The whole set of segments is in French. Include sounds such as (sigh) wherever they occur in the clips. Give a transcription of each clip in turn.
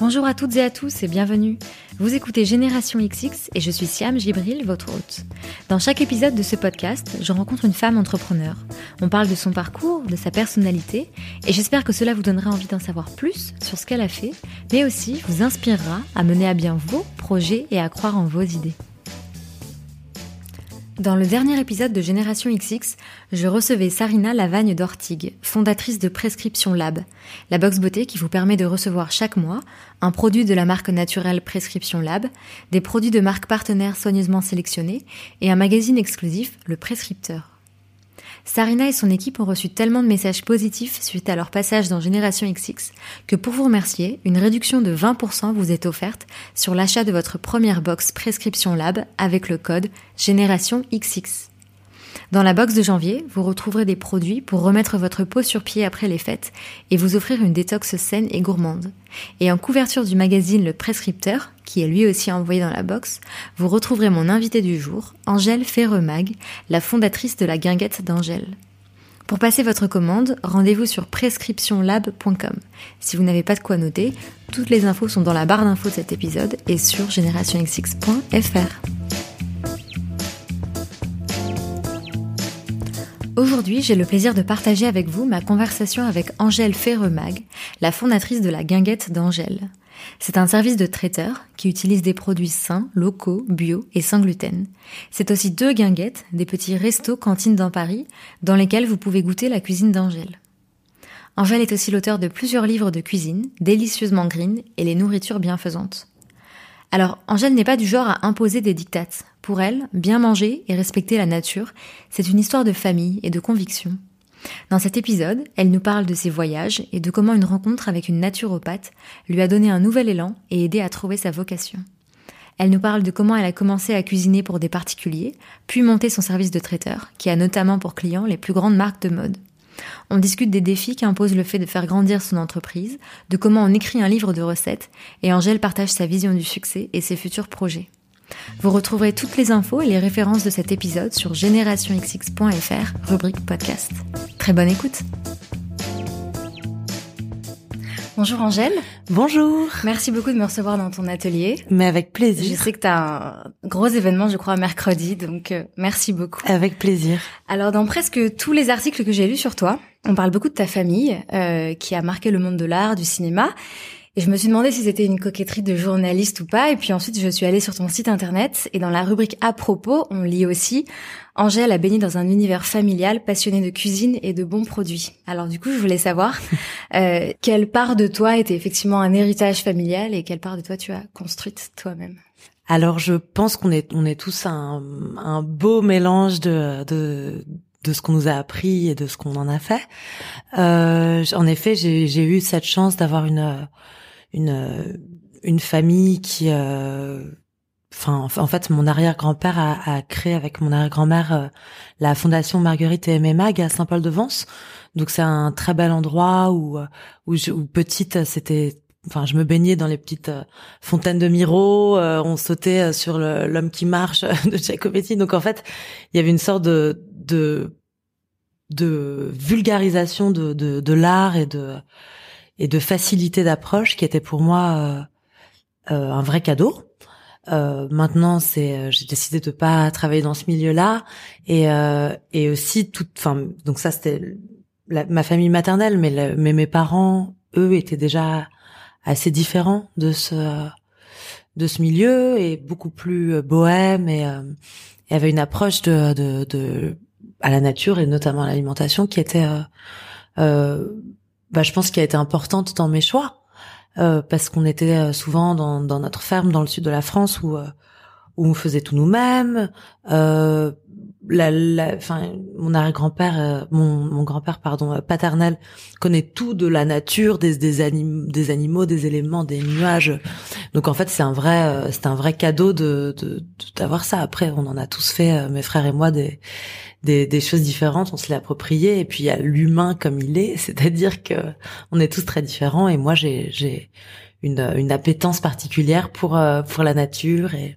Bonjour à toutes et à tous et bienvenue. Vous écoutez Génération XX et je suis Siam Gibril, votre hôte. Dans chaque épisode de ce podcast, je rencontre une femme entrepreneur. On parle de son parcours, de sa personnalité et j'espère que cela vous donnera envie d'en savoir plus sur ce qu'elle a fait, mais aussi vous inspirera à mener à bien vos projets et à croire en vos idées. Dans le dernier épisode de Génération XX, je recevais Sarina Lavagne d'Ortigue, fondatrice de Prescription Lab, la box beauté qui vous permet de recevoir chaque mois un produit de la marque naturelle Prescription Lab, des produits de marque partenaires soigneusement sélectionnés et un magazine exclusif, Le Prescripteur. Sarina et son équipe ont reçu tellement de messages positifs suite à leur passage dans Génération XX que pour vous remercier, une réduction de 20% vous est offerte sur l'achat de votre première box Prescription Lab avec le code Génération XX. Dans la box de janvier, vous retrouverez des produits pour remettre votre peau sur pied après les fêtes et vous offrir une détox saine et gourmande. Et en couverture du magazine Le Prescripteur, qui est lui aussi envoyé dans la box, vous retrouverez mon invité du jour, Angèle Ferremag, la fondatrice de la guinguette d'Angèle. Pour passer votre commande, rendez-vous sur prescriptionlab.com. Si vous n'avez pas de quoi noter, toutes les infos sont dans la barre d'infos de cet épisode et sur generationxx.fr. Aujourd'hui, j'ai le plaisir de partager avec vous ma conversation avec Angèle Ferremag, la fondatrice de la guinguette d'Angèle. C'est un service de traiteur qui utilise des produits sains, locaux, bio et sans gluten. C'est aussi deux guinguettes, des petits restos cantines dans Paris, dans lesquels vous pouvez goûter la cuisine d'Angèle. Angèle est aussi l'auteur de plusieurs livres de cuisine, délicieusement green et les nourritures bienfaisantes. Alors, Angèle n'est pas du genre à imposer des dictates. Pour elle, bien manger et respecter la nature, c'est une histoire de famille et de conviction. Dans cet épisode, elle nous parle de ses voyages et de comment une rencontre avec une naturopathe lui a donné un nouvel élan et aidé à trouver sa vocation. Elle nous parle de comment elle a commencé à cuisiner pour des particuliers, puis monter son service de traiteur, qui a notamment pour clients les plus grandes marques de mode. On discute des défis qu'impose le fait de faire grandir son entreprise, de comment on écrit un livre de recettes, et Angèle partage sa vision du succès et ses futurs projets. Vous retrouverez toutes les infos et les références de cet épisode sur générationxx.fr, rubrique podcast. Très bonne écoute Bonjour Angèle. Bonjour. Merci beaucoup de me recevoir dans ton atelier. Mais avec plaisir. Je sais que tu as un gros événement, je crois, mercredi, donc euh, merci beaucoup. Avec plaisir. Alors, dans presque tous les articles que j'ai lus sur toi, on parle beaucoup de ta famille, euh, qui a marqué le monde de l'art, du cinéma. Et je me suis demandé si c'était une coquetterie de journaliste ou pas. Et puis ensuite, je suis allée sur ton site internet et dans la rubrique à propos, on lit aussi Angèle a baigné dans un univers familial, passionné de cuisine et de bons produits. Alors du coup, je voulais savoir (laughs) euh, quelle part de toi était effectivement un héritage familial et quelle part de toi tu as construite toi-même? Alors je pense qu'on est on est tous un, un beau mélange de, de de ce qu'on nous a appris et de ce qu'on en a fait. Euh, en effet, j'ai eu cette chance d'avoir une une une famille qui euh, enfin en fait mon arrière-grand-père a, a, créé avec mon arrière-grand-mère euh, la fondation Marguerite et Mag à Saint-Paul-de-Vence. Donc c'est un très bel endroit où où, je, où petite c'était enfin je me baignais dans les petites fontaines de Miro on sautait sur l'homme qui marche (laughs) de Giacometti. Donc en fait il y avait une sorte de de de vulgarisation de de, de l'art et de et de facilité d'approche qui était pour moi euh, euh, un vrai cadeau. Euh, maintenant, c'est euh, j'ai décidé de pas travailler dans ce milieu-là et euh, et aussi toute, enfin donc ça c'était ma famille maternelle, mais mais mes parents eux étaient déjà assez différents de ce de ce milieu et beaucoup plus bohème et, et avait une approche de, de, de à la nature et notamment à l'alimentation qui était euh, bah, je pense, qui a été importante dans mes choix, euh, parce qu'on était euh, souvent dans, dans, notre ferme dans le sud de la France où, euh, où on faisait tout nous-mêmes. Euh, la, la, mon arrière-grand-père, euh, mon, mon grand-père, pardon, paternel, connaît tout de la nature, des, des, anim, des animaux, des éléments, des nuages. Donc en fait, c'est un vrai, c'est un vrai cadeau de d'avoir ça. Après, on en a tous fait, mes frères et moi, des des, des choses différentes, on se l'est approprié et puis il y a l'humain comme il est, (laughs) c'est-à-dire que on est tous très différents et moi j'ai j'ai une une appétence particulière pour euh, pour la nature et,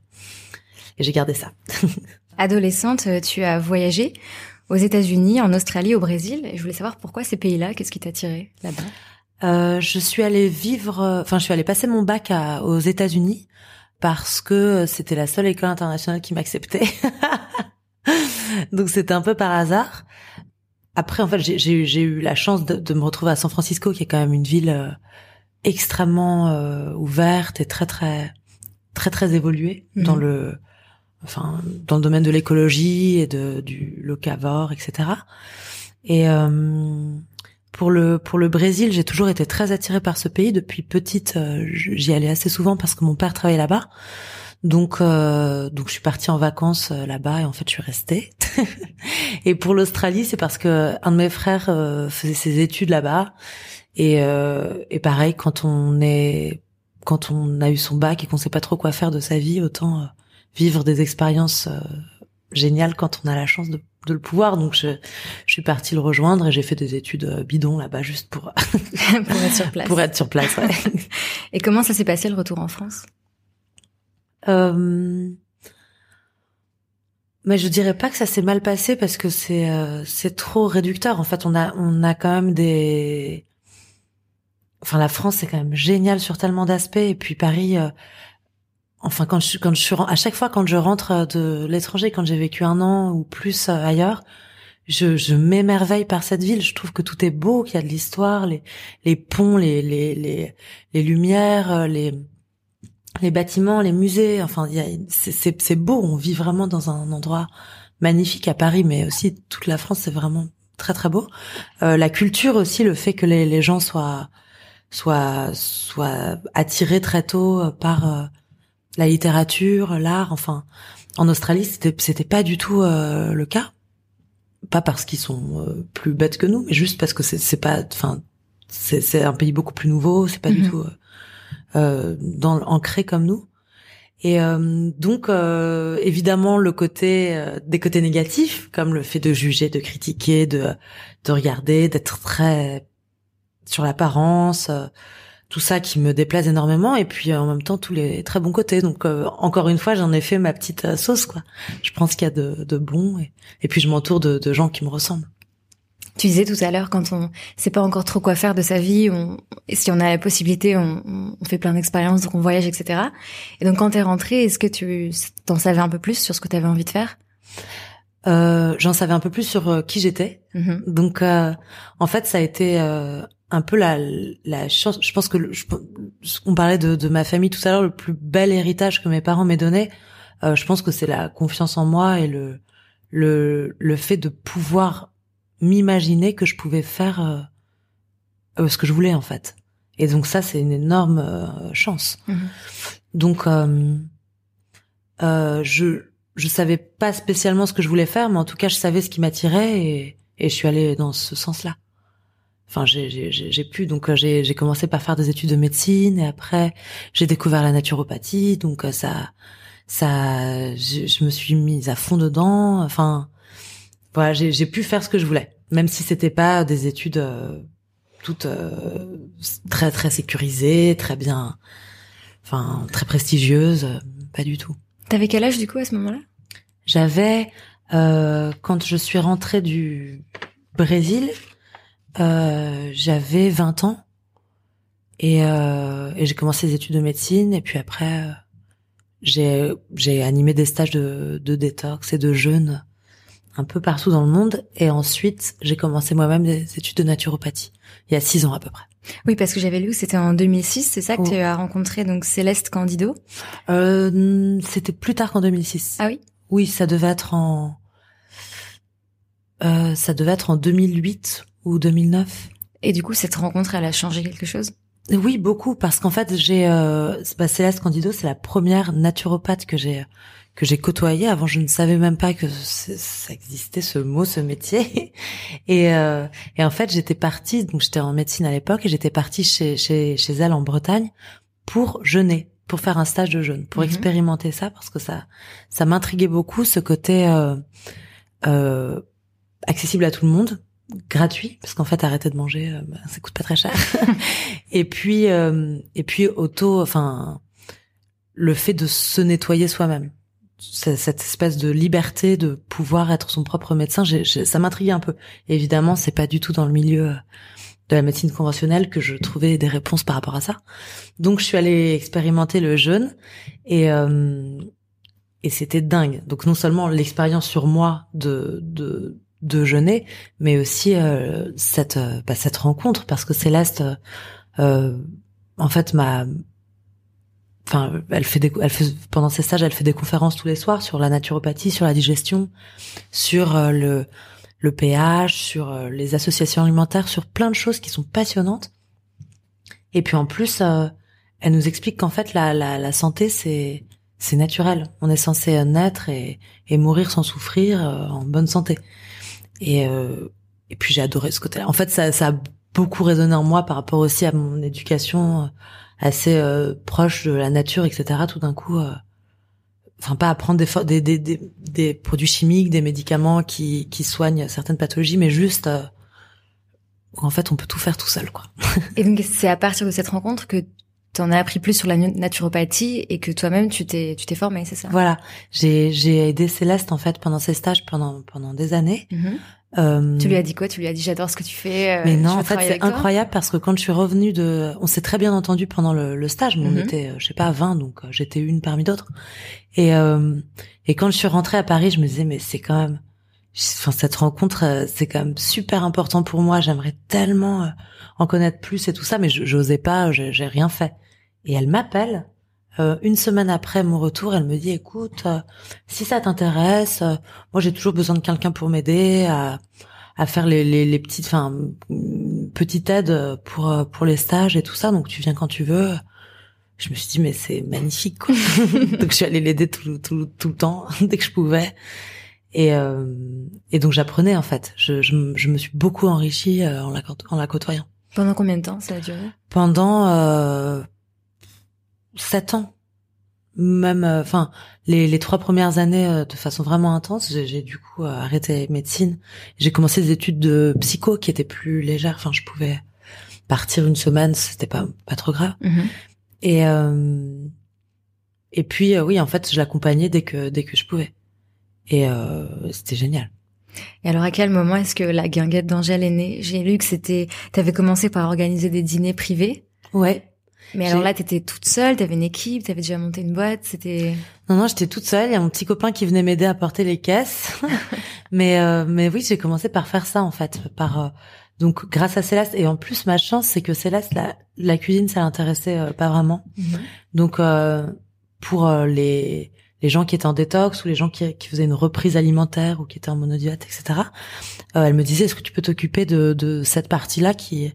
et j'ai gardé ça. (laughs) Adolescente, tu as voyagé aux États-Unis, en Australie, au Brésil et je voulais savoir pourquoi ces pays-là, qu'est-ce qui t'a tiré là-bas? Euh, Je suis allée vivre, enfin, je suis allée passer mon bac à, aux États-Unis parce que c'était la seule école internationale qui m'acceptait. (laughs) Donc c'était un peu par hasard. Après, en fait, j'ai eu la chance de, de, me retrouver à San Francisco, qui est quand même une ville euh, extrêmement euh, ouverte et très très très très évoluée mhm. dans le enfin dans le domaine de l'écologie et de du locavore, etc. Et euh, pour le pour le Brésil, j'ai toujours été très attirée par ce pays depuis petite. J'y allais assez souvent parce que mon père travaillait là-bas. Donc, euh, donc je suis partie en vacances euh, là-bas et en fait je suis restée. (laughs) et pour l'Australie, c'est parce que un de mes frères euh, faisait ses études là-bas et, euh, et pareil quand on est quand on a eu son bac et qu'on sait pas trop quoi faire de sa vie, autant vivre des expériences géniales quand on a la chance de, de le pouvoir. Donc je, je suis partie le rejoindre et j'ai fait des études bidons là-bas juste pour (laughs) pour être sur place. Pour être sur place. Ouais. (laughs) et comment ça s'est passé le retour en France? Euh... Mais je dirais pas que ça s'est mal passé parce que c'est euh, c'est trop réducteur. En fait, on a on a quand même des. Enfin, la France c'est quand même génial sur tellement d'aspects. Et puis Paris, euh, enfin quand je quand je suis à chaque fois quand je rentre de l'étranger, quand j'ai vécu un an ou plus euh, ailleurs, je, je m'émerveille par cette ville. Je trouve que tout est beau, qu'il y a de l'histoire, les les ponts, les les les, les lumières, les les bâtiments, les musées, enfin, c'est beau. On vit vraiment dans un endroit magnifique à Paris, mais aussi toute la France, c'est vraiment très très beau. Euh, la culture aussi, le fait que les, les gens soient soient soient attirés très tôt par euh, la littérature, l'art. Enfin, en Australie, c'était c'était pas du tout euh, le cas. Pas parce qu'ils sont plus bêtes que nous, mais juste parce que c'est c'est pas, enfin, c'est un pays beaucoup plus nouveau. C'est pas du mm-hmm. tout euh, dans ancré comme nous. Et euh, donc euh, évidemment le côté euh, des côtés négatifs comme le fait de juger, de critiquer, de de regarder, d'être très sur l'apparence, euh, tout ça qui me déplaise énormément et puis en même temps tous les très bons côtés. Donc encore une fois, j'en ai fait ma petite sauce quoi. Je pense qu'il y a de, de bon et, et puis je m'entoure de, de gens qui me ressemblent. Tu disais tout à l'heure, quand on sait pas encore trop quoi faire de sa vie, on, si on a la possibilité, on, on fait plein d'expériences, donc on voyage, etc. Et donc quand t'es rentrée, est-ce que tu t'en savais un peu plus sur ce que tu avais envie de faire? Euh, J'en savais un peu plus sur euh, qui j'étais. Mm-hmm. Donc euh, en fait, ça a été euh, un peu la, la chance. Je pense que je, on parlait de, de, ma famille tout à l'heure, le plus bel héritage que mes parents m'aient donné. Euh, je pense que c'est la confiance en moi et le le le fait de pouvoir m'imaginer que je pouvais faire euh, euh, ce que je voulais en fait. Et donc ça, c'est une énorme euh, chance. Mhm. Donc, euh, je je savais pas spécialement ce que je voulais faire, mais en tout cas, je savais ce qui m'attirait et, et je suis allée dans ce sens-là. Enfin, j'ai pu donc j'ai commencé par faire des études de médecine et après j'ai découvert la naturopathie, donc ça ça je, je, me suis mise à fond dedans. Enfin, voilà, j'ai pu faire ce que je voulais, même si c'était pas des études euh, toutes euh, très très sécurisées, très bien, enfin très prestigieuses, euh, pas du tout. T'avais quel âge du coup à ce moment-là? J'avais quand je suis rentrée du Brésil, j'avais 20 ans et, et j'ai commencé les études de médecine et puis après j'ai j'ai animé des stages de, de détox et de jeûne un peu partout dans le monde. Et ensuite, j'ai commencé moi-même des études de naturopathie, il y a six ans à peu près. Oui, parce que j'avais lu que c'était en 2006, c'est ça que tu as rencontré donc Céleste Candido euh, C'était plus tard qu'en 2006. Ah oui? Oui, ça devait être en... Euh, ça devait être en 2008 ou 2009. Et du coup, cette rencontre, elle a changé quelque chose? Oui, beaucoup, parce qu'en fait, j'ai euh, bah, Céleste Candido, c'est la première naturopathe que j'ai que j'ai côtoyé. Avant, je ne savais même pas que ça existait ce mot, ce métier. (laughs) Et, euh, et en fait, j'étais partie, donc j'étais en médecine à l'époque, et j'étais partie chez, chez, chez elle en Bretagne pour jeûner, pour faire un stage de jeûne, pour mhm. expérimenter ça, parce que ça, ça m'intriguait beaucoup, ce côté euh, euh, accessible à tout le monde, gratuit, parce qu'en fait, arrêter de manger, euh, bah, ça coûte pas très cher. (laughs) (laughs) et puis, euh, et puis auto, enfin, le fait de se nettoyer soi-même cette espèce de liberté de pouvoir être son propre médecin, ça m'intriguait un peu. évidemment, c'est pas du tout dans le milieu de la médecine conventionnelle que je trouvais des réponses par rapport à ça. Donc je suis allée expérimenter le jeûne et euh, et c'était dingue. Donc non seulement l'expérience sur moi de de de jeûner, mais aussi euh, cette euh, bah, rencontre parce que Céleste, euh, en fait, m'a enfin, elle fait elle fait pendant ses stages, elle fait des conférences tous les soirs sur la naturopathie, sur la digestion, sur le le pH, sur les associations alimentaires, sur plein de choses qui sont passionnantes. Et puis en plus, elle nous explique qu'en fait la, santé c'est c'est naturel. On est censé naître et, et mourir sans souffrir en bonne santé. Et, euh, et puis j'ai adoré ce côté-là. En fait, ça, ça a beaucoup résonné en moi par rapport aussi à mon éducation euh, assez euh, proche de la nature, etc. Tout d'un coup, euh, enfin pas à prendre des, des, des, des, produits chimiques, des médicaments qui, qui soignent certaines pathologies, mais juste en fait on peut tout faire tout seul, quoi. et donc c'est à partir de cette rencontre que t'en as appris plus sur la naturopathie et que toi-même tu t'es tu t'es formé, c'est ça? Voilà, j'ai j'ai aidé Céleste en fait pendant ses stages pendant pendant des années. Mm-hmm. Euh, tu lui as dit quoi? Tu lui as dit j'adore ce que tu fais. Euh, mais non, en fait c'est incroyable parce que quand je suis revenue de, on s'est très bien entendu pendant le, le stage, mais on mm-hmm. était, je sais pas, 20, donc euh, j'étais une parmi d'autres. Et euh, et quand je suis rentrée à Paris, je me disais mais c'est quand même, enfin cette rencontre, c'est quand même super important pour moi. J'aimerais tellement en connaître plus et tout ça, mais j'osais pas, j'ai rien fait. Et elle m'appelle euh, une semaine après mon retour, elle me dit "Écoute, euh, si ça t'intéresse, euh, moi j'ai toujours besoin de quelqu'un pour m'aider à, à faire les, les, les petites, enfin petite aide pour pour les stages et tout ça. Donc tu viens quand tu veux." Je me suis dit mais c'est magnifique. Quoi. (laughs) (laughs) donc je suis allée l'aider tout, tout, tout le temps (laughs) dès que je pouvais. Et, et donc j'apprenais en fait. Je, je, je, me suis beaucoup enrichie en la, en la côtoyant. Pendant combien de temps ça a duré? Pendant euh, sept ans. Même euh, enfin les, les trois premières années euh, de façon vraiment intense j'ai du coup euh, arrêté médecine. J'ai commencé des études de psycho qui étaient plus légères. Enfin je pouvais partir une semaine c'était pas pas trop grave. Mm-hmm. et et puis oui en fait je l'accompagnais dès que dès que je pouvais. Et c'était génial. Et alors à quel moment est-ce que la guinguette d'Angèle est née? J'ai lu que c'était, t'avais commencé par organiser des dîners privés. Ouais. Mais alors là, t'étais toute seule, t'avais une équipe, t'avais déjà monté une boîte, c'était. Non, non, j'étais toute seule. Il y a mon petit copain qui venait m'aider à porter les caisses. (laughs) mais, euh, mais oui, j'ai commencé par faire ça en fait, par euh, donc grâce à Céleste. Et en plus, ma chance, c'est que Céleste, la, la cuisine, ça l'intéressait euh, pas vraiment. Mhm. Donc pour les les gens qui étaient en détox ou les gens qui, qui faisaient une reprise alimentaire ou qui étaient en monodiète, etc. elle me disait est-ce que tu peux t'occuper de, de cette partie-là qui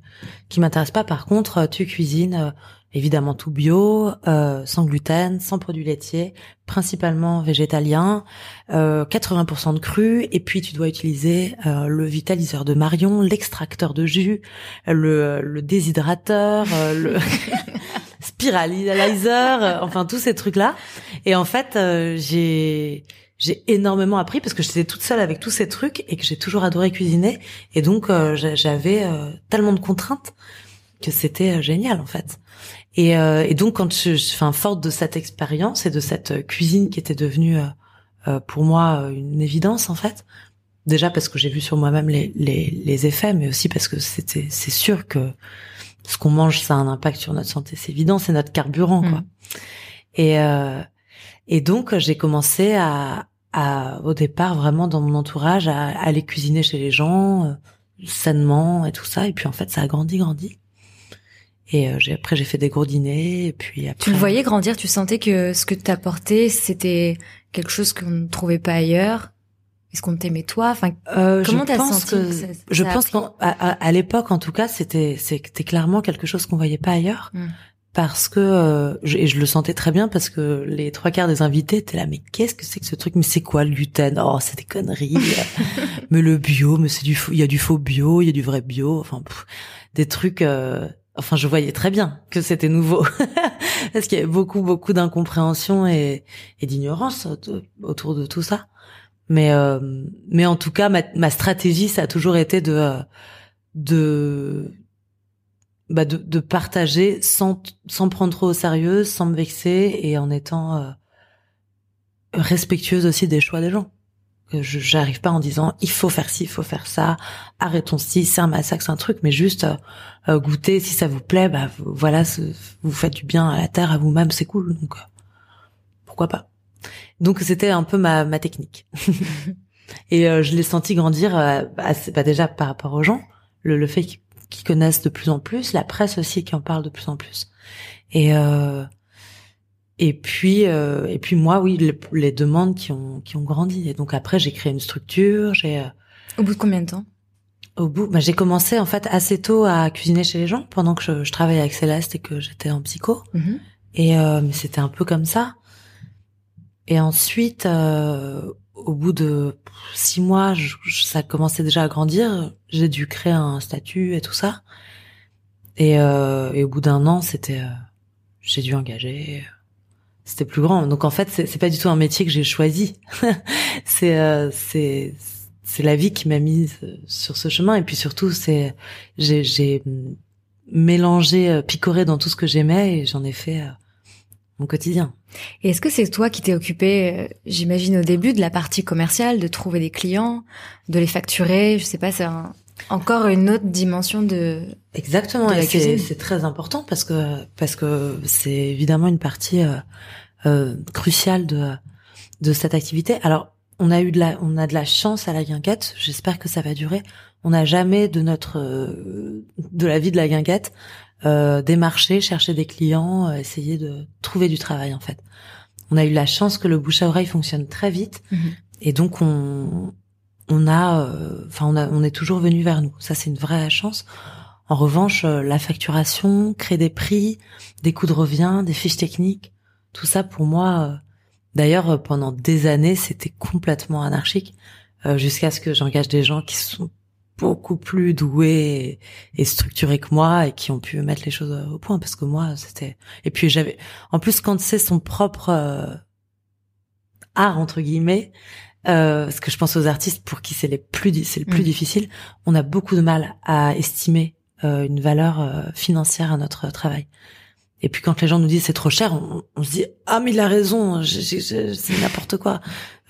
qui m'intéresse pas? Par contre, tu cuisines évidemment tout bio, euh, sans gluten, sans produits laitiers, principalement végétalien, euh, 80% de cru, et puis tu dois utiliser euh, le vitaliseur de Marion, l'extracteur de jus, le, le déshydrateur, euh, le (laughs) spiralizer, euh, enfin tous ces trucs-là. Et en fait, j'ai j'ai énormément appris parce que j'étais toute seule avec tous ces trucs et que j'ai toujours adoré cuisiner. Et donc j'avais tellement de contraintes que c'était génial en fait. Et, euh, et donc quand je, enfin forte de cette expérience et de cette cuisine qui était devenue euh, euh, pour moi une évidence en fait, déjà parce que j'ai vu sur moi-même les, les, les, effets, mais aussi parce que c'était c'est sûr que ce qu'on mange ça a un impact sur notre santé, c'est évident, c'est notre carburant quoi. Mm. Et euh, et donc j'ai commencé à, à au départ vraiment dans mon entourage à, à aller cuisiner chez les gens sainement et tout ça, et puis en fait ça a grandi grandi. Et euh, après, j'ai fait des gros dîners. Et puis après... Tu le voyais grandir Tu sentais que ce que tu apportais, c'était quelque chose qu'on ne trouvait pas ailleurs? Est-ce qu'on t'aimait toi? Enfin, euh, comment t'as senti que, Je pense qu'à à, l'époque, en tout cas, c'était c'était clairement quelque chose qu'on voyait pas ailleurs. Hmm. Parce que euh, je, et je le sentais très bien parce que les trois quarts des invités étaient là mais qu'est-ce que c'est que ce truc? Mais c'est quoi le gluten? Oh c'est des conneries (laughs) mais le bio mais c'est du il y a du faux bio il y a du vrai bio enfin des trucs euh, enfin je voyais très bien que c'était nouveau. (laughs) Parce qu'il y avait beaucoup beaucoup d'incompréhension et, d'ignorance autour de tout ça. Mais euh, mais en tout cas ma, stratégie ça a toujours été de de bah de, partager sans sans prendre trop au sérieux sans me vexer et en étant euh, respectueuse aussi des choix des gens je j'arrive pas en disant il faut faire ci, il faut faire ça, arrêtons ci, c'est un massacre, c'est un truc, mais juste euh, euh, goûter si ça vous plaît, bah voilà, vous faites du bien à la terre, à vous-même, c'est cool, donc pourquoi pas. Donc c'était un peu ma, ma technique. (laughs) Et je l'ai senti grandir, bah, c'est pas déjà par rapport aux gens, le, le fait qu'ils connaissent de plus en plus, la presse aussi qui en parle de plus en plus. Et euh, et puis euh, et puis moi oui les, demandes qui ont qui ont grandi. Et donc après j'ai créé une structure j'ai euh, au bout de combien de temps? au bout bah, j'ai commencé en fait assez tôt à cuisiner chez les gens pendant que je, je travaillais avec Céleste et que j'étais en psycho. Mm-hmm. et euh, mais c'était un peu comme ça. Et ensuite euh, au bout de six mois je, ça commençait déjà à grandir. J'ai dû créer un statut et tout ça. Et, euh, et au bout d'un an c'était j'ai dû engager. C'était plus grand. Donc en fait, c'est pas du tout un métier que j'ai choisi. (laughs) c'est euh, c'est c'est la vie qui m'a mise sur ce chemin. Et puis surtout, c'est j'ai j'ai mélangé, euh, picoré dans tout ce que j'aimais et j'en ai fait euh, mon quotidien. Et est-ce que c'est toi qui t'es occupé, j'imagine au début, de la partie commerciale, de trouver des clients, de les facturer? Je sais pas, c'est un, encore une autre dimension de exactement et c'est très important parce que parce que c'est évidemment une partie euh, euh, cruciale de de cette activité. Alors on a eu de la on a de la chance à la guinguette. J'espère que ça va durer. On n'a jamais de notre euh, de la vie de la guinguette euh, démarcher chercher des clients essayer de trouver du travail en fait. On a eu la chance que le bouche à oreille fonctionne très vite. Mhm. et donc on on a, euh, enfin, on, on est toujours venu vers nous. Ça, c'est une vraie chance. En revanche, euh, la facturation, créer des prix, des coûts de revient, des fiches techniques, tout ça pour moi. Euh, d'ailleurs, pendant des années, c'était complètement anarchique, jusqu'à ce que j'engage des gens qui sont beaucoup plus doués et, structurés que moi et qui ont pu mettre les choses au point parce que moi c'était et puis j'avais en plus quand c'est son propre art entre guillemets euh, ce que je pense aux artistes pour qui c'est les plus c'est le plus mm. difficile, on a beaucoup de mal à estimer euh, une valeur euh, financière à notre travail. Et puis quand les gens nous disent c'est trop cher, on, se dit ah mais il a raison, c'est n'importe quoi.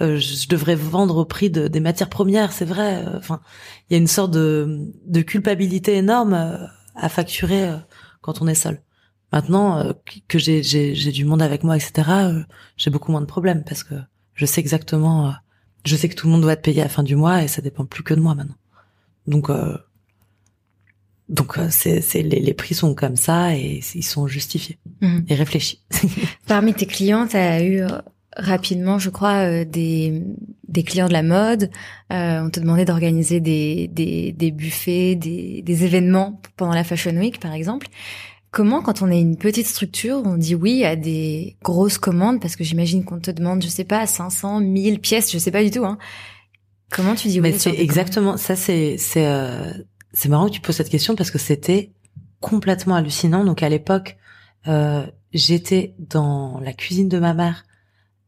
Euh, je devrais vendre au prix de, des matières premières, c'est vrai. Enfin, il y a une sorte de, de culpabilité énorme à facturer quand on est seul. Maintenant que j'ai du monde avec moi, etc., j'ai beaucoup moins de problèmes parce que je sais exactement je sais que tout le monde doit être payé à la fin du mois et ça dépend plus que de moi maintenant. Donc euh, donc euh, c'est c'est les, les prix sont comme ça et ils sont justifiés mhm. et réfléchis. (laughs) Parmi tes clients, tu as eu euh, rapidement, je crois, des des clients de la mode. on te demandait d'organiser des, des des buffets, des des événements pendant la Fashion Week, par exemple. Comment, quand on est une petite structure, on dit oui à des grosses commandes Parce que j'imagine qu'on te demande, je sais pas, 500, 1000 pièces, je sais pas du tout. Hein. Comment tu dis oui Mais c'est exactement ça. C'est c'est euh, c'est marrant que tu poses cette question parce que c'était complètement hallucinant. Donc à l'époque, euh, j'étais dans la cuisine de ma mère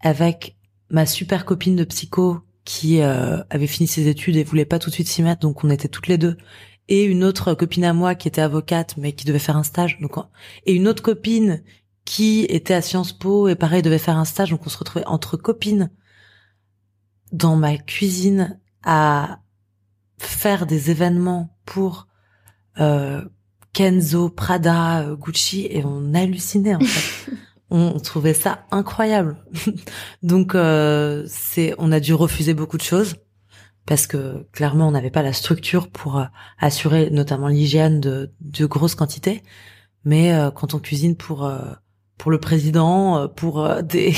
avec ma super copine de psycho qui euh, avait fini ses études et voulait pas tout de suite s'y mettre. Donc on était toutes les deux et une autre copine à moi qui était avocate mais qui devait faire un stage donc et une autre copine qui était à Sciences Po et pareil devait faire un stage donc on se retrouvait entre copines dans ma cuisine à faire des événements pour euh, Kenzo, Prada, Gucci et on hallucinait en fait. (laughs) on, trouvait ça incroyable. (laughs) donc euh, c'est on a dû refuser beaucoup de choses parce que clairement on n'avait pas la structure pour euh, assurer notamment l'hygiène de, de grosses quantités. Mais euh, quand on cuisine pour euh, pour le président, pour (laughs) des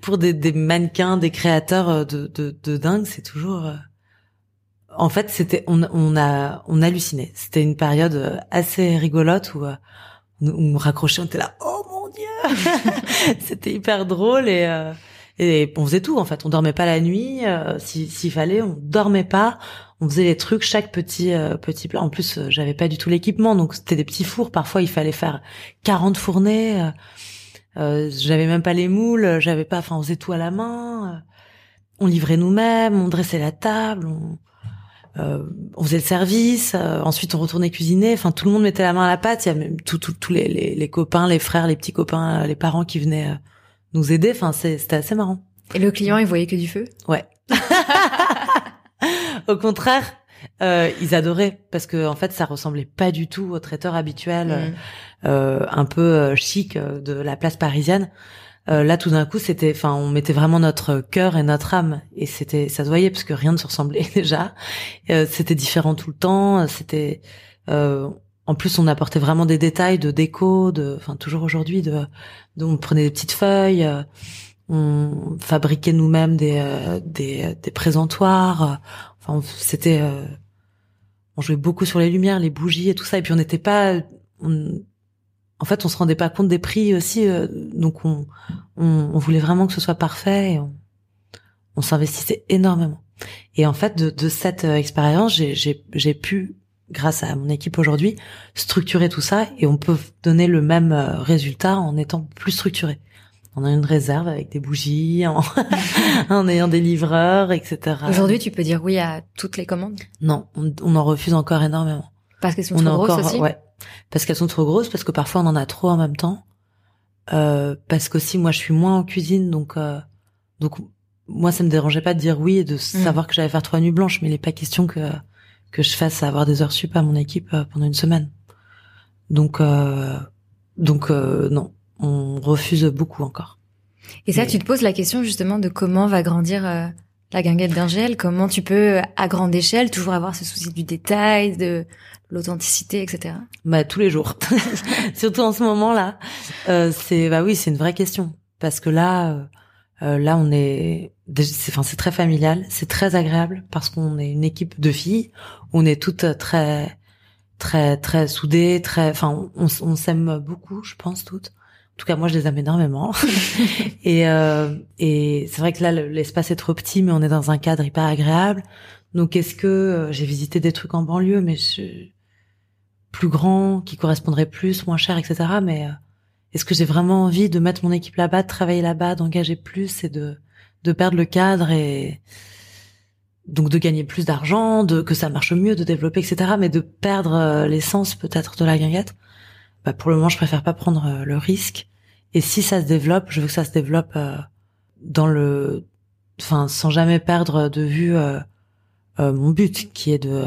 pour des, des, mannequins, des créateurs de de, de dingue, c'est toujours. En fait, c'était on on a on hallucinait. C'était une période assez rigolote où on, on raccrochait, on était là, oh mon dieu, (laughs) c'était hyper drôle et et on faisait tout en fait. On dormait pas la nuit, euh, s'il fallait, on dormait pas. On faisait les trucs, chaque petit euh, petit plat. En plus, euh, j'avais pas du tout l'équipement, donc c'était des petits fours. Parfois, il fallait faire 40 fournées. Euh, j'avais même pas les moules, j'avais pas. Enfin, on faisait tout à la main. On livrait nous-mêmes, on dressait la table, on, on faisait le service. ensuite, on retournait cuisiner. Enfin, tout le monde mettait la main à la pâte. Il y a même tous les, les, les copains, les frères, les petits copains, les parents qui venaient nous aider. Enfin, c'était assez marrant. Et le client, il voyait que du feu? Ouais. (laughs) Au contraire, euh, ils adoraient parce que en fait, ça ressemblait pas du tout au traiteur habituel, mm. euh, un peu euh, chic de la place parisienne. là, tout d'un coup, c'était, enfin, on mettait vraiment notre cœur et notre âme, et c'était, ça se voyait parce que rien ne se ressemblait (laughs) déjà. c'était différent tout le temps. C'était, en plus, on apportait vraiment des détails de déco, de, enfin, toujours aujourd'hui, de, de, on prenait des petites feuilles on fabriquait nous-mêmes des, euh, des, des présentoirs. Enfin, c'était, euh, on jouait beaucoup sur les lumières, les bougies et tout ça. Et puis on n'était pas, en fait, on se rendait pas compte des prix aussi. Euh, donc on, on, voulait vraiment que ce soit parfait. Et on, on s'investissait énormément. Et en fait, de, de cette expérience, j'ai pu, grâce à mon équipe aujourd'hui, structurer tout ça et on peut donner le même résultat en étant plus structuré on a une réserve avec des bougies, en, (laughs) en ayant des livreurs, etc. Aujourd'hui, tu peux dire oui à toutes les commandes? Non, on, en refuse encore énormément. Parce qu'elles sont trop grosses aussi? Ouais, parce qu'elles sont trop grosses, parce que parfois on en a trop en même temps. Euh, parce qu'aussi, moi, je suis moins en cuisine, donc euh, donc moi, ça me dérangeait pas de dire oui et de mm. savoir que j'allais faire trois nuits blanches, mais il n'est pas question que que je fasse avoir des heures sup à mon équipe euh, pendant une semaine. Donc euh, donc euh, non, on refuse beaucoup encore. Et ça, tu te poses la question justement de comment va grandir euh, la guinguette d'Angèle, comment tu peux à grande échelle toujours avoir ce souci du détail, de l'authenticité, etc. Bah tous les jours, (laughs) surtout en ce moment-là. Euh, c'est bah oui, c'est une vraie question parce que là, euh, là on est, enfin c'est très familial, c'est très agréable parce qu'on est une équipe de filles, on est toutes très très très soudées, très, enfin on, on s'aime beaucoup, je pense toutes. En tout cas, moi, je les aime énormément. (laughs) et euh, et c'est vrai que là, l'espace est trop petit, mais on est dans un cadre hyper agréable. Donc, est-ce que euh, j'ai visité des trucs en banlieue, mais plus grand, qui correspondraient plus, moins cher, etc. Mais euh, est-ce que j'ai vraiment envie de mettre mon équipe là-bas, de travailler là-bas, d'engager plus et de de perdre le cadre et donc de gagner plus d'argent, de que ça marche mieux, de développer, etc. Mais de perdre l'essence peut-être de la guinguette bah pour le moment, je préfère pas prendre euh, le risque. Et si ça se développe, je veux que ça se développe euh, dans le, enfin, sans jamais perdre de vue euh, mon but, qui est de,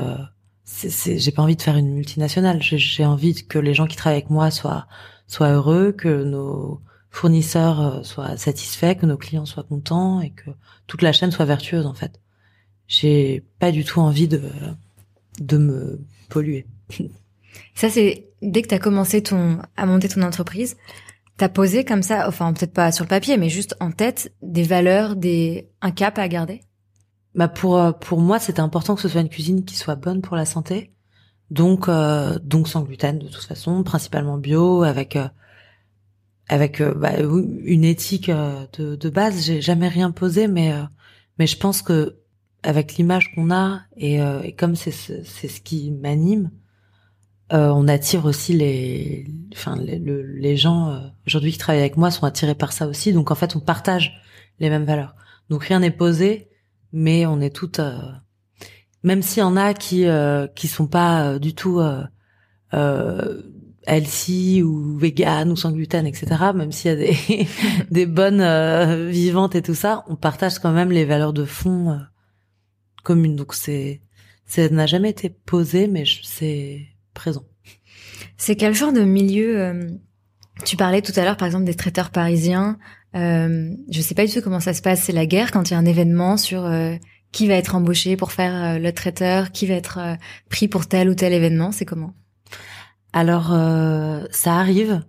c'est, j'ai pas envie de faire une multinationale. J'ai envie que les gens qui travaillent avec moi soient soient heureux, que nos fournisseurs soient satisfaits, que nos clients soient contents et que toute la chaîne soit vertueuse en fait. J'ai pas du tout envie de de me polluer. (laughs) Ça, c'est dès que tu as commencé ton, à monter ton entreprise, t'as posé comme ça, enfin peut-être pas sur le papier, mais juste en tête, des valeurs, des un cap à garder? Bah pour euh, pour moi, c'était important que ce soit une cuisine qui soit bonne pour la santé, donc euh, donc sans gluten de toute façon, principalement bio, avec euh, avec bah, une éthique de, de base. J'ai jamais rien posé, mais mais je pense que avec l'image qu'on a et, et comme c'est c'est ce qui m'anime, euh, on attire aussi les, enfin les, gens euh, aujourd'hui qui travaillent avec moi sont attirés par ça aussi. Donc en fait, on partage les mêmes valeurs. Donc rien n'est posé, mais on est toutes, euh, même s'il y en a qui qui sont pas du tout healthy ou vegan ou sans gluten, etc. Même s'il y a des (laughs) des bonnes vivantes et tout ça, on partage quand même les valeurs de fond communes. Donc c'est ça n'a jamais été posé, mais c'est présent. C'est quel genre de milieu euh, Tu parlais tout à l'heure, par exemple, des traiteurs parisiens. Euh, je sais pas du tout comment ça se passe. C'est la guerre quand il y a un événement sur euh, qui va être embauché pour faire le traiteur, qui va être pris pour tel ou tel événement. C'est comment? Alors, ça arrive.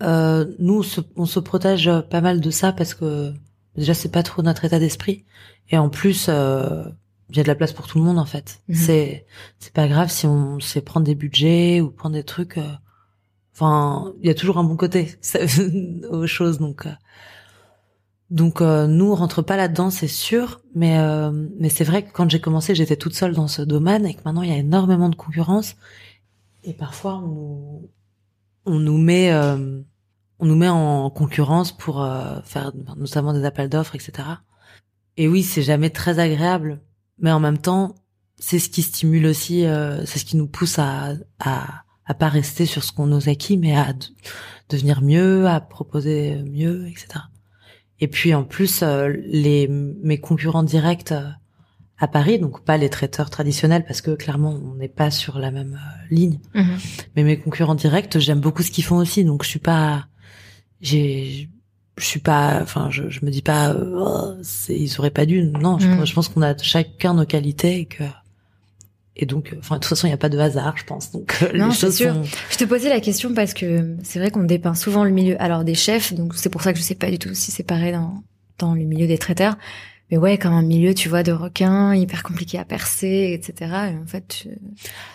nous, on se, protège pas mal de ça parce que déjà, c'est pas trop notre état d'esprit. Et en plus, il y a de la place pour tout le monde en fait. Mhm. C'est c'est pas grave si on sait prendre des budgets ou prendre des trucs. Euh, enfin, il y a toujours un bon côté (laughs) aux choses donc. Euh, donc euh, nous on rentre pas là-dedans, c'est sûr, mais mais c'est vrai que quand j'ai commencé, j'étais toute seule dans ce domaine et que maintenant il y a énormément de concurrence et parfois on nous on nous met on nous met en concurrence pour faire notamment des appels d'offres, etc. Et oui, c'est jamais très agréable mais en même temps, c'est ce qui stimule aussi, euh, c'est ce qui nous pousse à, à, à pas rester sur ce qu'on nous acquis, mais à devenir mieux, à proposer mieux, etc. Et puis en plus, euh, les mes concurrents directs à Paris, donc pas les traiteurs traditionnels parce que clairement on n'est pas sur la même euh, ligne. Mhm. Mais mes concurrents directs, j'aime beaucoup ce qu'ils font aussi, donc je suis pas, j'ai, je suis pas, enfin je, je me dis pas, euh, oh, ils auraient pas dû. Non, je, Mhm. je pense qu'on a chacun nos qualités et que et donc, enfin de toute façon il n'y a pas de hasard, je pense. Donc euh, Non, les choses sûr. sont- Je te posais la question parce que c'est vrai qu'on dépeint souvent le milieu, alors des chefs, donc c'est pour ça que je sais pas du tout si c'est pareil dans, dans le milieu des traiteurs. Mais ouais, comme un milieu, tu vois, de requins, hyper compliqué à percer, etc. Et en fait, tu-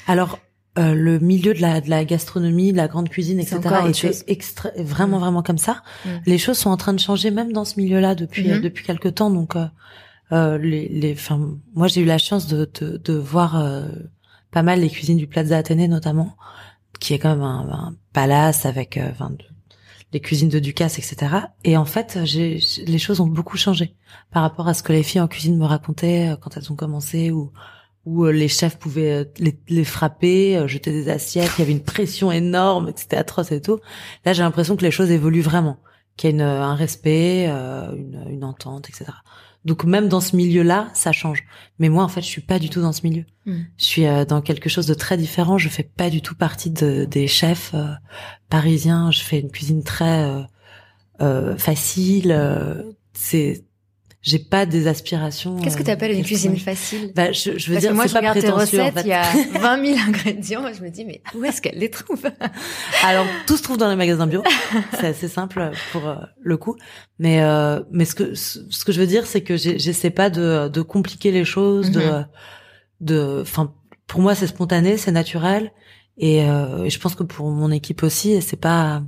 Alors, euh, le milieu de la, de la gastronomie, de la grande cuisine, etc. était extra- vraiment, Mm. vraiment comme ça. Mm. Les choses sont en train de changer, même dans ce milieu-là, depuis Mhm. euh, depuis quelque temps. Donc, euh, euh, les, les, enfin, moi, j'ai eu la chance de, de, de voir euh, pas mal les cuisines du Plaza Athénée, notamment, qui est quand même un, un palace avec euh, enfin, de- les cuisines de Ducasse, etc. Et en fait, les choses ont beaucoup changé par rapport à ce que les filles en cuisine me racontaient euh, quand elles ont commencé ou où euh, les chefs pouvaient euh, les, les frapper, jeter des assiettes, il y avait une pression énorme, c'était atroce et tout. Là, j'ai l'impression que les choses évoluent vraiment, qu'il y a une, un respect, une, une entente, etc. Donc même dans ce milieu-là, ça change. Mais moi, en fait, je suis pas du tout dans ce milieu. Mm. Je suis euh, dans quelque chose de très différent. Je fais pas du tout partie de, des chefs euh, parisiens. Je fais une cuisine très euh, euh, facile. c'est, j'ai pas des aspirations. qu'est-ce que euh, tu appelles une cuisine facile Bah, je, je veux Parce dire, que moi, je pas regarde tes en recettes, fait. il y a (laughs) 20 000 ingrédients, et je me dis, mais où est-ce qu'elle les trouve (laughs) Alors tout se trouve dans les magasins bio. c'est assez simple pour euh, le coup. Mais euh, mais ce que ce que je veux dire, c'est que j'essaie pas de de compliquer les choses, de Mhm. de. Enfin, pour moi, c'est spontané, c'est naturel, et, euh, et je pense que pour mon équipe aussi, c'est pas.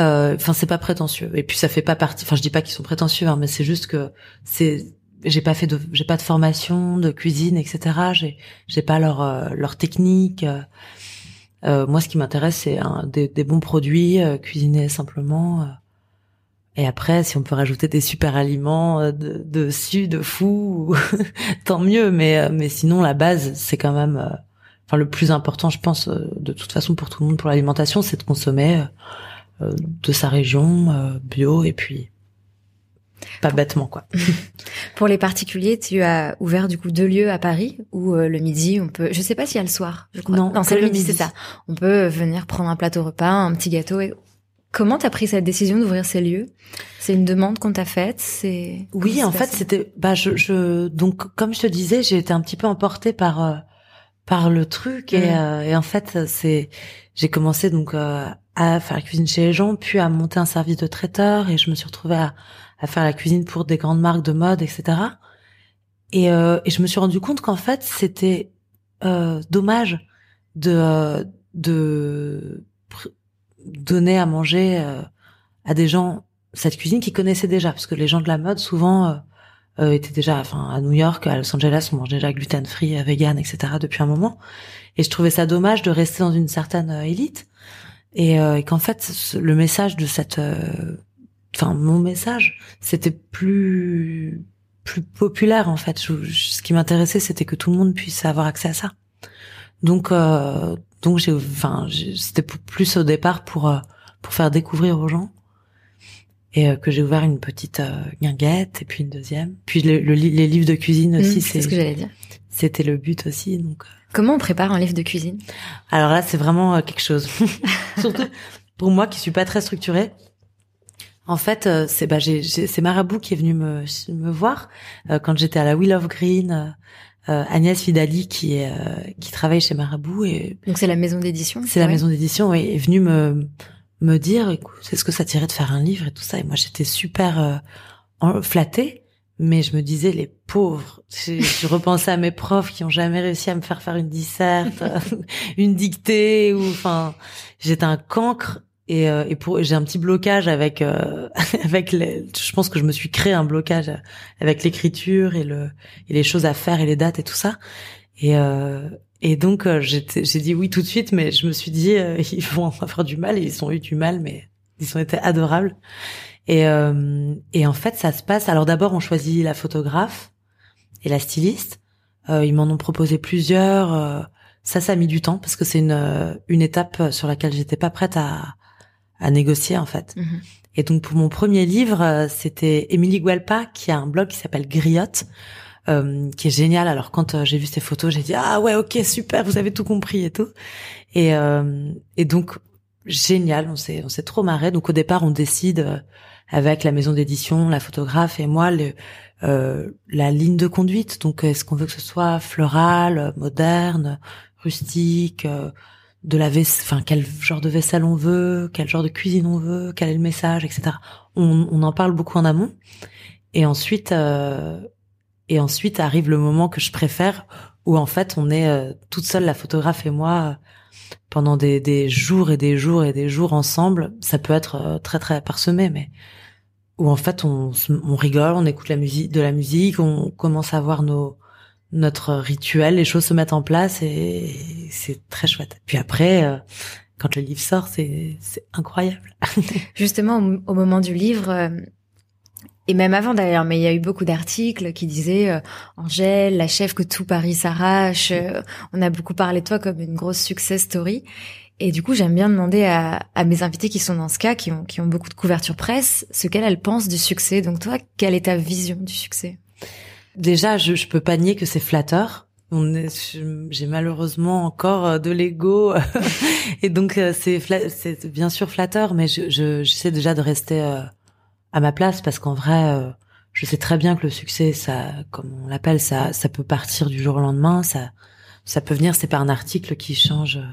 Euh, Enfin, c'est pas prétentieux. Et puis ça fait pas partie. Enfin, je dis pas qu'ils sont prétentieux, hein, mais c'est juste que c'est. J'ai pas fait de, j'ai pas de formation de cuisine, etc. J'ai, j'ai pas leur euh, leur technique. euh, euh, moi, ce qui m'intéresse, c'est un- des, des bons produits cuisinés simplement. Et après, si on peut rajouter des super aliments de, dessus, de fou, (laughs) tant mieux. Mais mais sinon, la base, c'est quand même, enfin, le plus important, je pense, de toute façon pour tout le monde, pour l'alimentation, c'est de consommer de sa région euh, bio et puis pas bêtement quoi. (laughs) Pour les particuliers, tu as ouvert du coup deux lieux à Paris où euh, le midi, on peut. Je sais pas s'il y a le soir. Je crois. Non, c'est le midi, c'est ça. On peut venir prendre un plateau repas, un petit gâteau. Et... Comment t'as pris cette décision d'ouvrir ces lieux? C'est une demande qu'on t'a faite C'est Oui, en fait, c'était bah je, je donc comme je te disais, j'ai été un petit peu emportée par euh, par le truc et, Mm. euh, et en fait, c'est j'ai commencé donc euh, à faire la cuisine chez les gens, puis à monter un service de traiteur et je me suis retrouvée à, à faire la cuisine pour des grandes marques de mode, etc. Et, euh, et je me suis rendu compte qu'en fait, c'était euh, dommage de euh, de donner à manger euh, à des gens cette cuisine qu'ils connaissaient déjà, parce que les gens de la mode souvent euh, étaient déjà, enfin à New York, à Los Angeles, on mangeait déjà gluten free, vegan, etc. depuis un moment. Et je trouvais ça dommage de rester dans une certaine euh, élite et, euh, et qu'en fait le message de cette, euh, enfin mon message, c'était plus plus populaire en fait. Je- je- ce qui m'intéressait, c'était que tout le monde puisse avoir accès à ça. Donc euh, donc j'ai, enfin c'était plus au départ pour euh, pour faire découvrir aux gens et euh, que j'ai ouvert une petite euh, guinguette et puis une deuxième. Puis le, le li- les livres de cuisine aussi, Mmh, c'est ce que j'allais dire. c'était le but aussi. Donc. Comment on prépare un livre de cuisine? Alors là, c'est vraiment euh, quelque chose. (laughs) Surtout pour moi qui suis pas très structurée. En fait, euh, c'est bah c'est Marabout qui est venu me me voir euh, quand j'étais à la Wheel of Green. euh, euh, Agnès Vidali qui est euh, qui travaille chez Marabout et Donc c'est la maison d'édition. c'est la maison d'édition oui, est venue me me dire écoute est-ce que ça t'irait de faire un livre et tout ça et moi j'étais super euh, flattée mais je me disais les pauvres. Je, je repensais à mes profs qui ont jamais réussi à me faire faire une disserte (laughs) une dictée ou enfin j'étais un cancre. Et, euh, et pour j'ai un petit blocage avec euh, (laughs) avec les je pense que je me suis créé un blocage avec l'écriture et le et les choses à faire et les dates et tout ça. Et euh, et donc euh, j'ai dit oui tout de suite, mais je me suis dit euh, (laughs) ils vont avoir du mal. Et ils ont eu du mal, mais ils ont été adorables. Et euh, et en fait ça se passe. Alors d'abord on choisit la photographe et la styliste. Euh, ils m'en ont proposé plusieurs. euh, ça ça a mis du temps parce que c'est une euh, une étape sur laquelle j'étais pas prête à à négocier en fait. Mhm. Et donc pour mon premier livre, euh, c'était Émilie Guelpa qui a un blog qui s'appelle Griotte, qui est génial. Alors quand j'ai vu ces photos, j'ai dit ah ouais ok super, vous avez tout compris et tout. Et et donc génial, on s'est on s'est trop marré. Donc au départ, on décide avec la maison d'édition, la photographe et moi le, euh, la ligne de conduite. Donc est-ce qu'on veut que ce soit floral, moderne, rustique, euh, de la vaisselle, enfin quel genre de vaisselle on veut, quel genre de cuisine on veut, quel est le message, etc. On, on en parle beaucoup en amont. Et ensuite, euh, et ensuite arrive le moment que je préfère, où en fait on est euh, toute seule, la photographe et moi, pendant des, des, jours et des jours et des jours ensemble. Ça peut être euh, très très parsemé, mais où en fait on, on rigole, on écoute la musique, de la musique, on commence à voir nos notre rituel, les choses se mettent en place et c'est très chouette. Puis après, euh, quand le livre sort, c'est incroyable. (laughs) Justement, au, moment du livre, euh, et même avant d'ailleurs, mais il y a eu beaucoup d'articles qui disaient euh, Angèle, la chef que tout Paris s'arrache. Euh, on a beaucoup parlé de toi comme une grosse success story. Et du coup, j'aime bien demander à, à, mes invités qui sont dans ce cas, qui ont, qui ont beaucoup de couverture presse, ce qu'elles pensent du succès. Donc toi, quelle est ta vision du succès? Déjà, je, je peux pas nier que c'est flatteur. J'ai malheureusement encore euh, de l'ego (laughs) et donc c'est c'est bien sûr flatteur, mais je j'essaie déjà de rester à ma place parce qu'en vrai, euh, je sais très bien que le succès, ça, comme on l'appelle, ça, ça peut partir du jour au lendemain. Ça, ça peut venir. C'est pas un article qui change euh,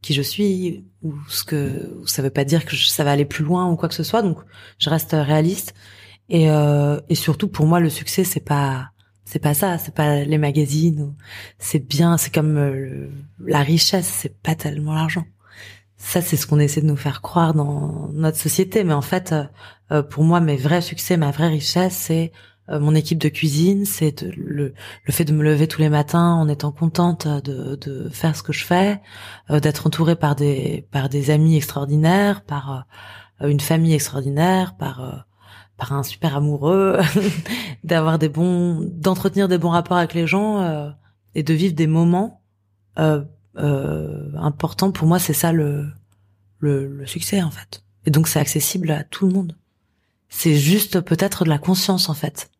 qui je suis ou ce que ça veut pas dire que ça va aller plus loin ou quoi que ce soit. Donc, je reste réaliste et euh, et surtout pour moi, le succès, c'est pas c'est pas ça, c'est pas les magazines. C'est bien, c'est comme la richesse, c'est pas tellement l'argent ça c'est ce qu'on essaie de nous faire croire dans notre société. Mais en fait euh, euh, pour moi mes vrais succès ma vraie richesse c'est euh, mon équipe de cuisine. C'est le, fait de me lever tous les matins en étant contente de, faire ce que je fais d'être entourée par des amis extraordinaires par une famille extraordinaire par par un super amoureux (laughs) d'avoir des bons d'entretenir des bons rapports avec les gens et de vivre des moments important pour moi c'est ça le, le, le succès en fait. Et donc c'est accessible à tout le monde. C'est juste peut-être de la conscience en fait.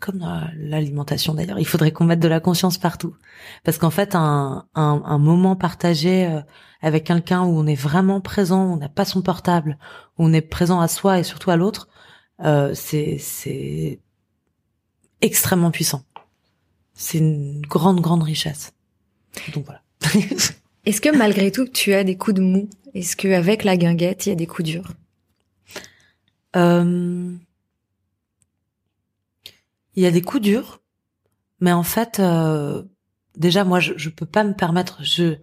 Comme dans l'alimentation d'ailleurs. Il faudrait qu'on mette de la conscience partout. Parce qu'en fait un, un, un, moment partagé euh, avec quelqu'un où on est vraiment présent on n'a pas son portable où on est présent à soi et surtout à l'autre euh, c'est extrêmement puissant. C'est une grande grande richesse donc voilà. (laughs) Est-ce que malgré tout, tu as des coups de mou? Est-ce que avec la guinguette, il y a des coups durs? Euh... Il y a des coups durs, mais en fait, euh... déjà moi, je, je peux pas me permettre. Je,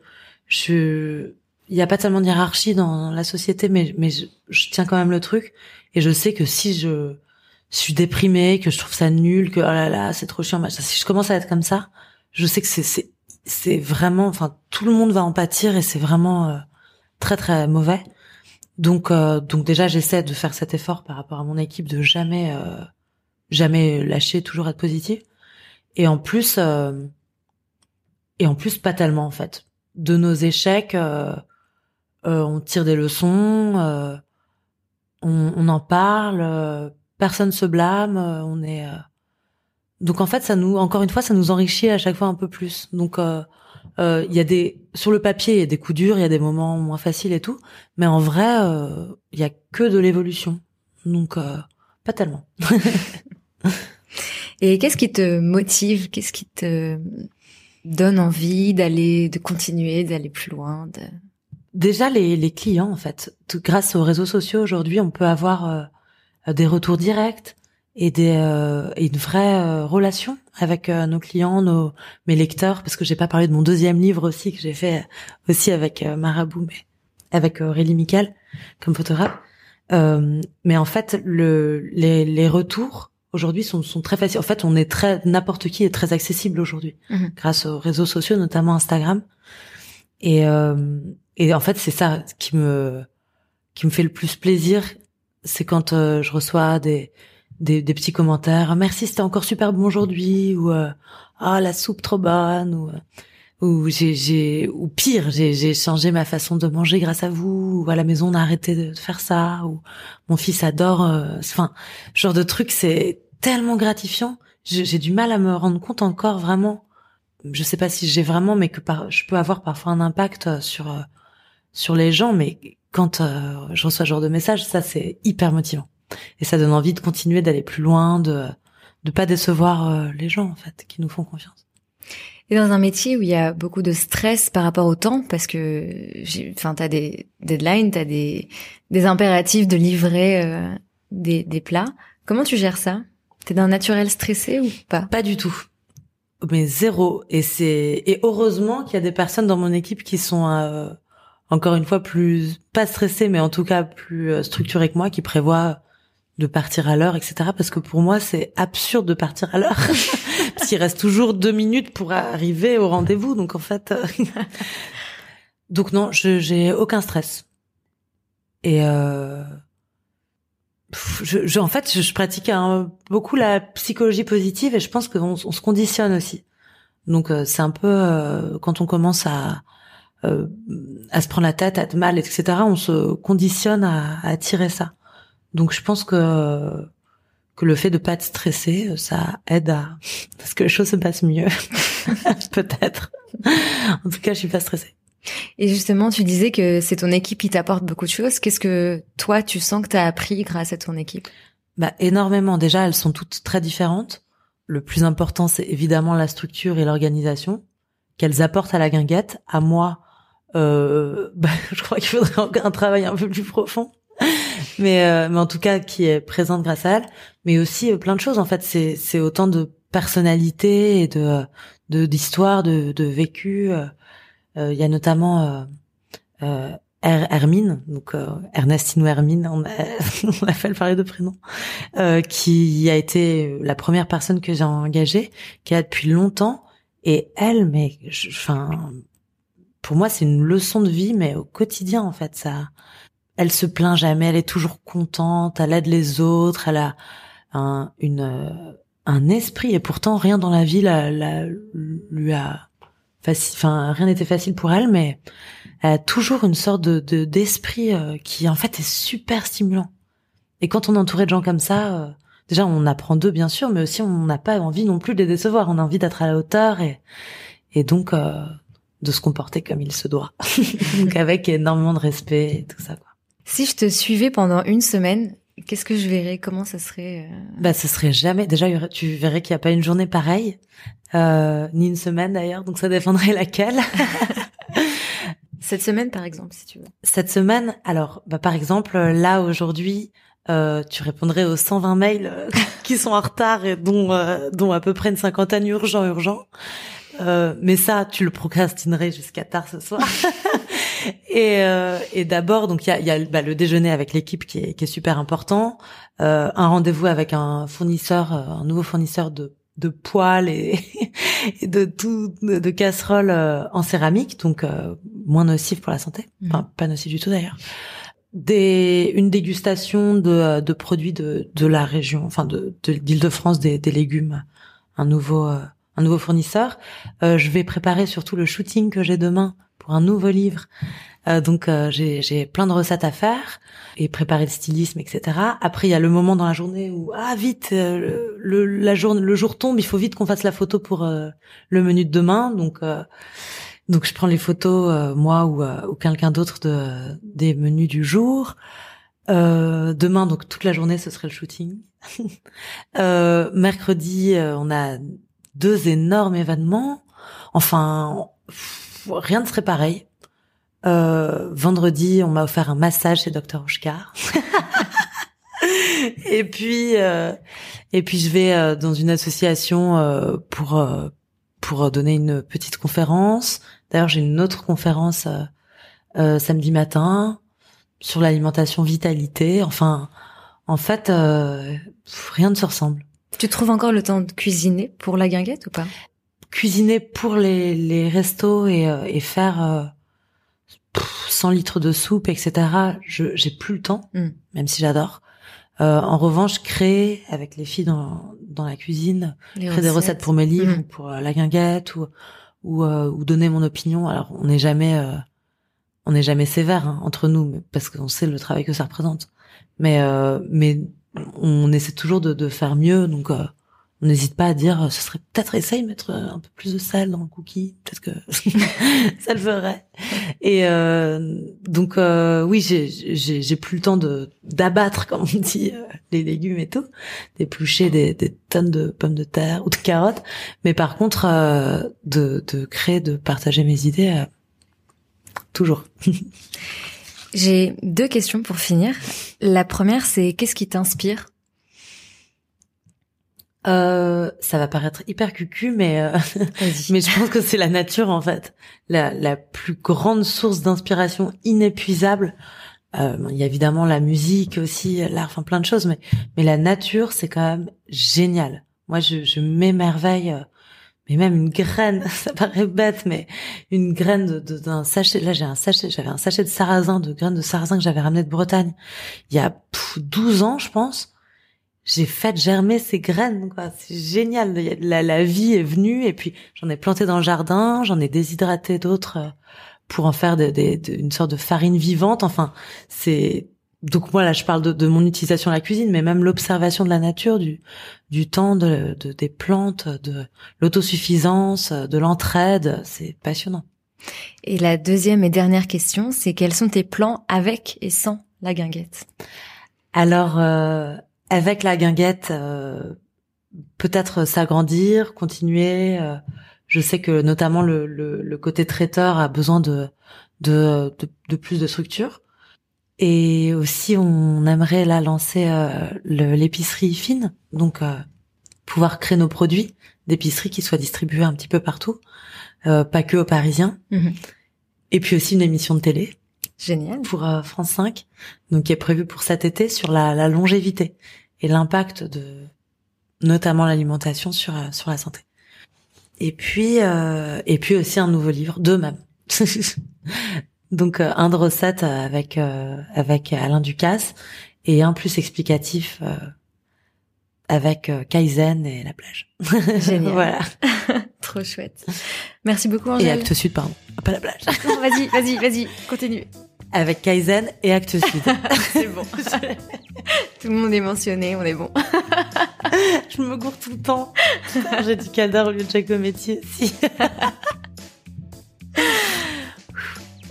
je, il y a pas tellement de hiérarchie dans la société, mais mais je, je tiens quand même le truc et je sais que si je, je suis déprimée, que je trouve ça nul, que oh là là, c'est trop chiant, si je commence à être comme ça, je sais que c'est c'est vraiment, enfin, tout le monde va en pâtir et c'est vraiment euh, très très mauvais. Donc, euh, donc déjà, j'essaie de faire cet effort par rapport à mon équipe de jamais, euh, jamais lâcher, toujours être positif. Et en plus, et en plus, pas tellement en fait. De nos échecs, on tire des leçons, on, on, en parle, personne se blâme, on est donc en fait, ça nous, encore une fois, ça nous enrichit à chaque fois un peu plus. Donc euh, euh, il y a des sur le papier, il y a des coups durs, il y a des moments moins faciles et tout, mais en vrai, euh, il y a que de l'évolution. Donc pas tellement. (laughs) et qu'est-ce qui te motive? Qu'est-ce qui te donne envie d'aller, de continuer, d'aller plus loin de... Déjà les, les clients en fait. grâce aux réseaux sociaux aujourd'hui, on peut avoir des retours directs et des euh, et une vraie euh, relation avec euh, nos clients, nos mes lecteurs, parce que j'ai pas parlé de mon deuxième livre aussi que j'ai fait aussi avec Marabout, mais avec Aurélie Miquel comme photographe. mais en fait, le les, les retours aujourd'hui sont, sont très faciles. En fait, on est très n'importe qui est très accessible aujourd'hui mhm. grâce aux réseaux sociaux, notamment Instagram. Et et en fait, c'est ça qui me qui me fait le plus plaisir, c'est quand je reçois des des, des, petits commentaires. Merci, c'était encore super bon aujourd'hui. Ou euh, ah la soupe trop bonne. Ou euh, ou j'ai j'ai ou pire, j'ai changé ma façon de manger grâce à vous. Ou à la maison on a arrêté de faire ça. Ou mon fils adore. Euh, enfin, genre de truc, c'est tellement gratifiant. j'ai du mal à me rendre compte encore vraiment. Je sais pas si j'ai vraiment, mais que par, je peux avoir parfois un impact sur sur les gens, mais quand je reçois ce genre de message, ça c'est hyper motivant et ça donne envie de continuer d'aller plus loin, de de pas décevoir les gens en fait qui nous font confiance. Et dans un métier où il y a beaucoup de stress par rapport au temps, parce que, enfin, t'as des deadlines, t'as des des impératifs de livrer euh, des des plats. Comment tu gères ça? T'es d'un naturel stressé ou pas? Pas du tout. Mais zéro. Et c'est et heureusement qu'il y a des personnes dans mon équipe qui sont euh, encore une fois plus pas stressées, mais en tout cas plus euh, structurées que moi, qui prévoient de partir à l'heure, etc. Parce que pour moi, c'est absurde de partir à l'heure. (laughs) parce qu'il reste toujours deux minutes pour arriver au rendez-vous. Donc en fait, euh, (laughs) donc non, je j'ai aucun stress. Et euh... je, je, en fait, je, pratique un, beaucoup la psychologie positive et je pense qu'on on se conditionne aussi. Donc euh, c'est un peu euh, quand on commence à à se prendre la tête, à être mal, etc. On se conditionne à, à tirer ça. Donc je pense que que le fait de pas être stressé, ça aide à (laughs) parce que les choses se passent mieux. (laughs) (laughs) Peut-être. En tout cas, je suis pas stressée. Et justement, tu disais que c'est ton équipe qui t'apporte beaucoup de choses. Qu'est-ce que toi, tu sens que tu as appris grâce à ton équipe? Bah énormément. Déjà, elles sont toutes très différentes. Le plus important, c'est évidemment la structure et l'organisation qu'elles apportent à la guinguette. À moi, euh, bah, je crois qu'il faudrait encore un travail un peu plus profond mais euh, mais en tout cas qui est présente grâce à elle. Mais aussi euh, plein de choses en fait. C'est c'est autant de personnalité et de de d'histoire de de vécu. Euh, il y a notamment Hermine donc Ernestine ou Hermine on a (laughs) on a fait le parler de prénom qui a été la première personne que j'ai engagée qui a depuis longtemps et elle mais enfin pour moi c'est une leçon de vie mais au quotidien en fait ça elle se plaint jamais, elle est toujours contente, elle aide les autres, elle a un, une, euh, un esprit et pourtant rien dans la vie la, la lui a enfin rien n'était facile pour elle, mais elle a toujours une sorte de d'esprit euh, qui en fait est super stimulant. Et quand on est entouré de gens comme ça, euh, déjà on apprend d'eux bien sûr, mais aussi on n'a pas envie non plus de les décevoir, on a envie d'être à la hauteur et et donc de se comporter comme il se doit, (laughs) donc avec énormément de respect tout ça. Si je te suivais pendant une semaine, qu'est-ce que je verrais? Comment ça serait euh... Bah, ce serait jamais. Déjà, tu verrais qu'il n'y a pas une journée pareille, euh, ni une semaine d'ailleurs. Donc, ça dépendrait laquelle. (laughs) Cette semaine, par exemple, si tu veux. Cette semaine, alors, bah, par exemple, là aujourd'hui, euh, tu répondrais aux 120 mails euh, qui sont en retard et dont, euh, dont à peu près une cinquantaine urgent, urgent. Euh, mais ça, tu le procrastinerais jusqu'à tard ce soir. (laughs) et, euh, et d'abord, donc il y a, y a bah, le déjeuner avec l'équipe qui est, qui est super important, euh, un rendez-vous avec un fournisseur, euh, un nouveau fournisseur de de poêles et, (laughs) et de tout de, casseroles euh, en céramique, donc euh, moins nocif pour la santé, mmh. enfin pas nocif du tout d'ailleurs. Des, une dégustation de, de produits de, de la région, enfin de d'Île-de-France, des, des légumes, un nouveau un nouveau fournisseur. Euh, je vais préparer surtout le shooting que j'ai demain pour un nouveau livre. Euh, donc euh, j'ai plein de recettes à faire et préparer le stylisme, etc. Après il y a le moment dans la journée où ah vite le, la journée le jour tombe, il faut vite qu'on fasse la photo pour le menu de demain. Donc donc je prends les photos moi ou, ou quelqu'un d'autre de des menus du jour. demain donc toute la journée ce serait le shooting. (laughs) mercredi on a deux énormes événements. Enfin, rien ne serait pareil. Euh, vendredi, on m'a offert un massage chez Dr Oscar. (laughs) et puis, euh, et puis je vais euh, dans une association euh, pour euh, pour donner une petite conférence. D'ailleurs, j'ai une autre conférence samedi matin sur l'alimentation vitalité. Enfin, en fait, rien ne se ressemble. Tu trouves encore le temps de cuisiner pour la guinguette ou pas? Cuisiner pour les, les restos et, euh, et faire euh, 100 litres de soupe, etc. Je j'ai plus le temps, hmm. même si j'adore. Euh, en revanche, créer avec les filles dans, dans la cuisine, créer des recettes pour mes livres, hmm. pour euh, la guinguette, ou ou, euh, ou, donner mon opinion. Alors, on n'est jamais on n'est jamais sévère hein, entre nous, parce qu'on sait le travail que ça représente. Mais mais on essaie toujours de, de faire mieux, donc euh, on n'hésite pas à dire ce serait peut-être essaye de mettre un peu plus de sel dans le cookie peut-être que (laughs) ça le ferait. Et euh, donc euh, oui j'ai j'ai plus le temps de d'abattre (laughs) comme on dit euh, les légumes et tout d'éplucher des, des tonnes de pommes de terre ou de carottes. Mais par contre euh, de de créer de partager mes idées euh, toujours. (laughs) J'ai deux questions pour finir. La première c'est qu'est-ce qui t'inspire? Euh, ça va paraître hyper cucu, mais euh, (laughs) mais je pense que c'est la nature en fait, la, la plus grande source d'inspiration inépuisable. Euh, il y a évidemment la musique aussi, l'art, enfin plein de choses, mais mais la nature c'est quand même génial. Moi je, je m'émerveille, euh, mais même une graine, (laughs) ça paraît bête, mais une graine d'un sachet. Là j'ai un sachet, j'avais un sachet de sarrasin, de graines de sarrasin que j'avais ramené de Bretagne il y a 12 ans je pense j'ai fait germer ces graines quoi. C'est génial. La, la, vie est venue et puis j'en ai planté dans le jardin j'en ai déshydraté d'autres euh, pour en faire de, une sorte de farine vivante. Enfin c'est donc moi là je parle de, de, mon utilisation à la cuisine mais même l'observation de la nature du du temps de, de des plantes de l'autosuffisance de l'entraide c'est passionnant. Et la deuxième et dernière question c'est quels sont tes plans avec et sans la guinguette? Alors euh, avec la guinguette, euh, peut-être s'agrandir, continuer. Euh, je sais que notamment le, le, le, côté traiteur a besoin de, de, de, de, plus de structure. Et aussi, on aimerait là lancer euh, l'épicerie fine, donc pouvoir créer nos produits d'épicerie qui soient distribués un petit peu partout, pas que aux Parisiens. Mhm. Et puis aussi une émission de télé Génial. Pour euh, France 5, donc qui est prévu pour cet été sur la, la longévité et l'impact de notamment l'alimentation sur euh, sur la santé. Et puis euh, et puis aussi un nouveau livre, deux même. (laughs) donc un de recettes avec avec Alain Ducasse et un plus explicatif avec Kaizen et la plage. (laughs) Génial. voilà. (laughs) Trop chouette. Merci beaucoup Angèle. Et Acte Sud, pardon. Pas la plage. vas-y, vas-y, vas-y, continue. Avec Kaizen et Acte Sud. (laughs) C'est bon. tout le monde est mentionné, on est bon. (laughs) Je me gourre tout le temps. J'ai dit Cadar au lieu de Giacometti aussi. (laughs)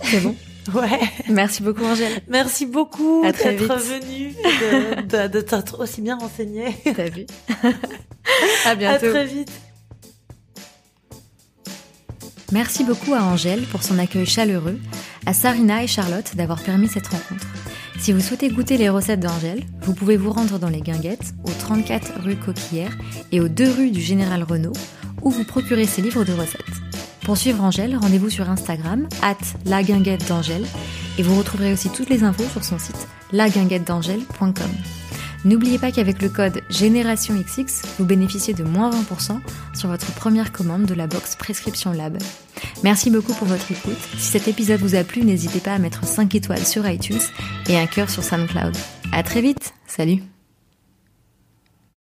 C'est bon. Ouais. Merci beaucoup Angèle. Merci beaucoup d'être venue, de, de, t'être aussi bien renseignée. T'as vu. à bientôt. À très vite. Merci beaucoup à Angèle pour son accueil chaleureux, à Sarina et Charlotte d'avoir permis cette rencontre. Si vous souhaitez goûter les recettes d'Angèle, vous pouvez vous rendre dans les Guinguettes, au 34 rue Coquillère et aux 2 rues du Général Renault, où vous procurez ses livres de recettes. Pour suivre Angèle, rendez-vous sur Instagram, at la d'Angèle, et vous retrouverez aussi toutes les infos sur son site laguinguettedangèle.com. N'oubliez pas qu'avec le code Génération XX, vous bénéficiez de moins 20% sur votre première commande de la box Prescription Lab. Merci beaucoup pour votre écoute. Si cet épisode vous a plu, n'hésitez pas à mettre 5 étoiles sur iTunes et un cœur sur SoundCloud. À très vite. Salut.